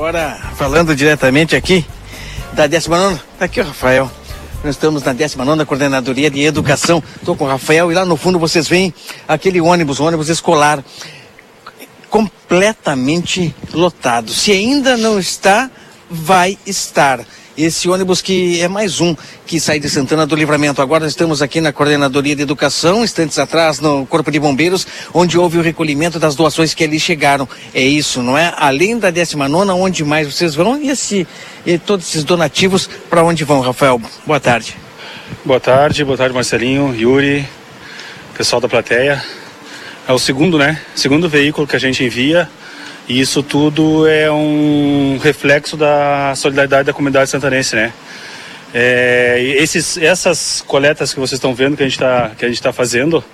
Agora, falando diretamente aqui da 19, tá aqui o Rafael. Nós estamos na 19 Coordenadoria de Educação. Estou com o Rafael e lá no fundo vocês veem aquele ônibus, ônibus escolar, completamente lotado. Se ainda não está, vai estar esse ônibus que é mais um que sai de Santana do Livramento. Agora estamos aqui na Coordenadoria de Educação, instantes atrás no Corpo de Bombeiros, onde houve o recolhimento das doações que ali chegaram. É isso, não é? Além da 19 onde mais vocês vão? E, esse, e todos esses donativos, para onde vão, Rafael? Boa tarde. Boa tarde, boa tarde, Marcelinho, Yuri, pessoal da plateia. É o segundo, né? Segundo veículo que a gente envia e isso tudo é um reflexo da solidariedade da comunidade santanense, né? É, esses, essas coletas que vocês estão vendo que a gente está tá fazendo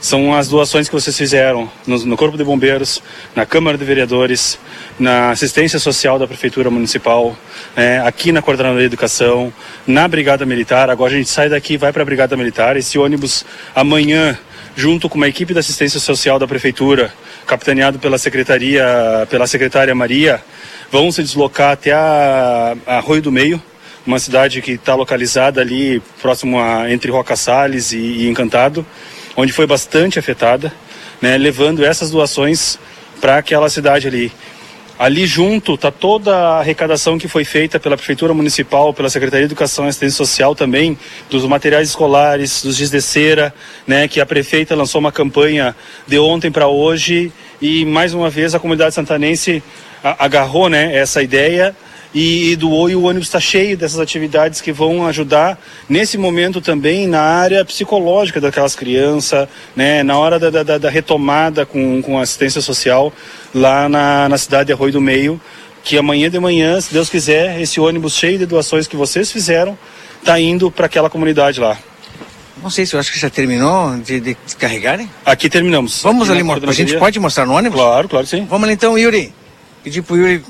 são as doações que vocês fizeram no, no, Corpo de Bombeiros, na Câmara de Vereadores, na assistência social da Prefeitura Municipal, né, aqui na Coordenadoria de Educação, na Brigada Militar. Agora a gente sai daqui vai para a Brigada Militar. Esse ônibus amanhã junto com uma equipe da assistência social da prefeitura, capitaneado pela secretaria, pela secretária Maria, vão se deslocar até a, Arroio do Meio, uma cidade que está localizada ali próximo a, entre Roca Salles e, e Encantado, onde foi bastante afetada, né, levando essas doações para aquela cidade ali. Ali junto está toda a arrecadação que foi feita pela Prefeitura Municipal, pela Secretaria de Educação e Assistência Social também, dos materiais escolares, dos giz de cera, né, que a prefeita lançou uma campanha de ontem para hoje e mais uma vez a comunidade santanense agarrou né, essa ideia e, doou e o ônibus está cheio dessas atividades que vão ajudar nesse momento também na área psicológica daquelas crianças, né, na hora da, da, da retomada com, com assistência social lá na, na cidade de Arroio do Meio, que amanhã de manhã, se Deus quiser, esse ônibus cheio de doações que vocês fizeram está indo para aquela comunidade lá. Não sei se eu acho que já terminou de, de carregarem. Aqui terminamos. Vamos Aqui ali, a gente pode mostrar no ônibus? Claro, claro sim. Vamos ali então, Yuri. Pedir pro Yuri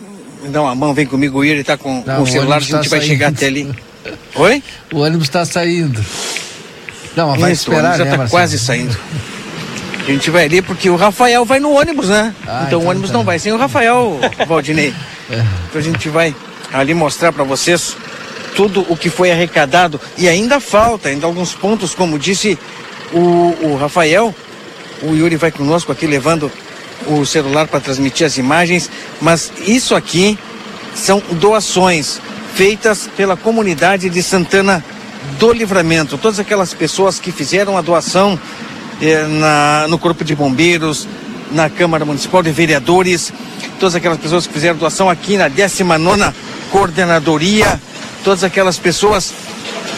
me dá uma mão, vem comigo, o Yuri tá com, Não, com o celular, a gente tá vai saindo. chegar até ali. Oi? O ônibus está saindo. Não, mas vai Isso, esperar, o ônibus já né, tá quase saindo. A gente vai ali porque o Rafael vai no ônibus, né? Ah, então, então, o ônibus tá. não vai sem o Rafael, Valdinei. é. Então a gente vai ali mostrar para vocês tudo o que foi arrecadado e ainda falta, ainda alguns pontos, como disse o, o Rafael. O Yuri vai conosco aqui levando o celular para transmitir as imagens, mas isso aqui são doações feitas pela comunidade de Santana do Livramento. Todas aquelas pessoas que fizeram a doação eh, na, no Corpo de Bombeiros, na Câmara Municipal de Vereadores, todas aquelas pessoas que fizeram doação aqui na 19 Coordenadoria, todas aquelas pessoas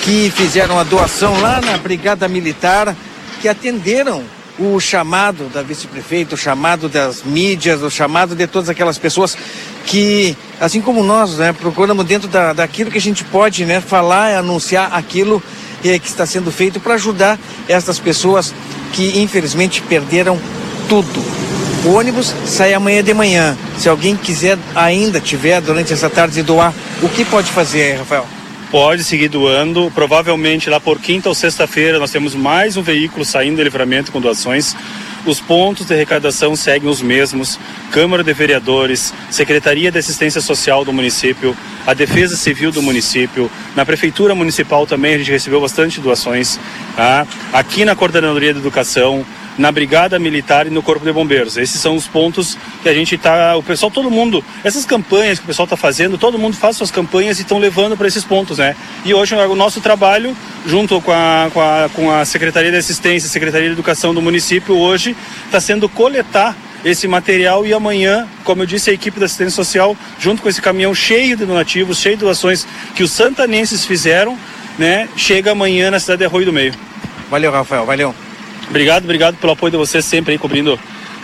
que fizeram a doação lá na Brigada Militar, que atenderam o chamado da vice-prefeita, o chamado das mídias, o chamado de todas aquelas pessoas que, assim como nós, né, procuramos dentro da, daquilo que a gente pode né, falar, anunciar aquilo eh, que está sendo feito para ajudar essas pessoas que infelizmente perderam tudo. O ônibus sai amanhã de manhã. Se alguém quiser ainda tiver durante essa tarde doar, o que pode fazer, Rafael? Pode seguir doando. Provavelmente lá por quinta ou sexta-feira nós temos mais um veículo saindo de livramento com doações. Os pontos de arrecadação seguem os mesmos: Câmara de Vereadores, Secretaria de Assistência Social do município, a Defesa Civil do município, na Prefeitura Municipal também a gente recebeu bastante doações. Tá? Aqui na Coordenadoria de Educação, na Brigada Militar e no Corpo de Bombeiros. Esses são os pontos que a gente está. O pessoal, todo mundo, essas campanhas que o pessoal está fazendo, todo mundo faz suas campanhas e estão levando para esses pontos, né? E hoje o nosso trabalho, junto com a, com a, com a Secretaria de Assistência, Secretaria de Educação do município, hoje está sendo coletar esse material e amanhã, como eu disse, a equipe da assistência social, junto com esse caminhão cheio de donativos, cheio de doações que os santanenses fizeram, né, chega amanhã na cidade de Arroio do Meio. Valeu, Rafael, valeu. Obrigado, obrigado pelo apoio de vocês sempre aí cobrindo,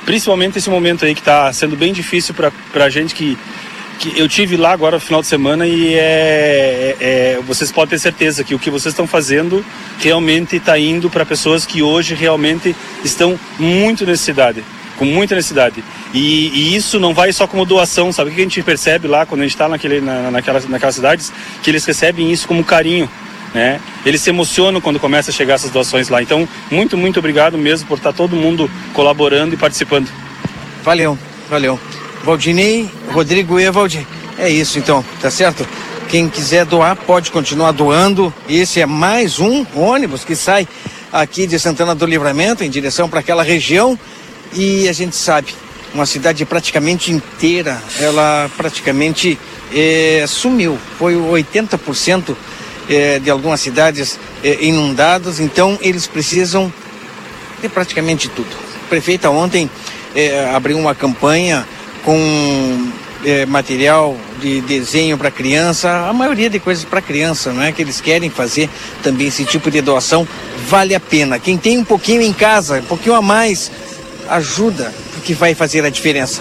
principalmente esse momento aí que está sendo bem difícil para a gente que, que eu tive lá agora no final de semana e é, é, é vocês podem ter certeza que o que vocês estão fazendo realmente está indo para pessoas que hoje realmente estão muito necessidade com muita necessidade. E, e, isso não vai só como doação, sabe o que a gente percebe lá quando a gente está naquele, na, naquelas, naquelas cidades? Que eles recebem isso como carinho né? Eles se emocionam quando começa a chegar essas doações lá. Então, muito, muito obrigado mesmo por estar todo mundo colaborando e participando. Valeu, valeu. Valdinei, Rodrigo e Valdir. É isso então, tá certo? Quem quiser doar pode continuar doando. Esse é mais um ônibus que sai aqui de Santana do Livramento em direção para aquela região. E a gente sabe, uma cidade praticamente inteira, ela praticamente é, sumiu. Foi 80% é, de algumas cidades é, inundadas, então eles precisam de praticamente tudo. A prefeita ontem é, abriu uma campanha com material de desenho para criança, a maioria de coisas para criança, não é? Que eles querem fazer também esse tipo de doação, vale a pena. Quem tem um pouquinho em casa, um pouquinho a mais, ajuda, porque vai fazer a diferença.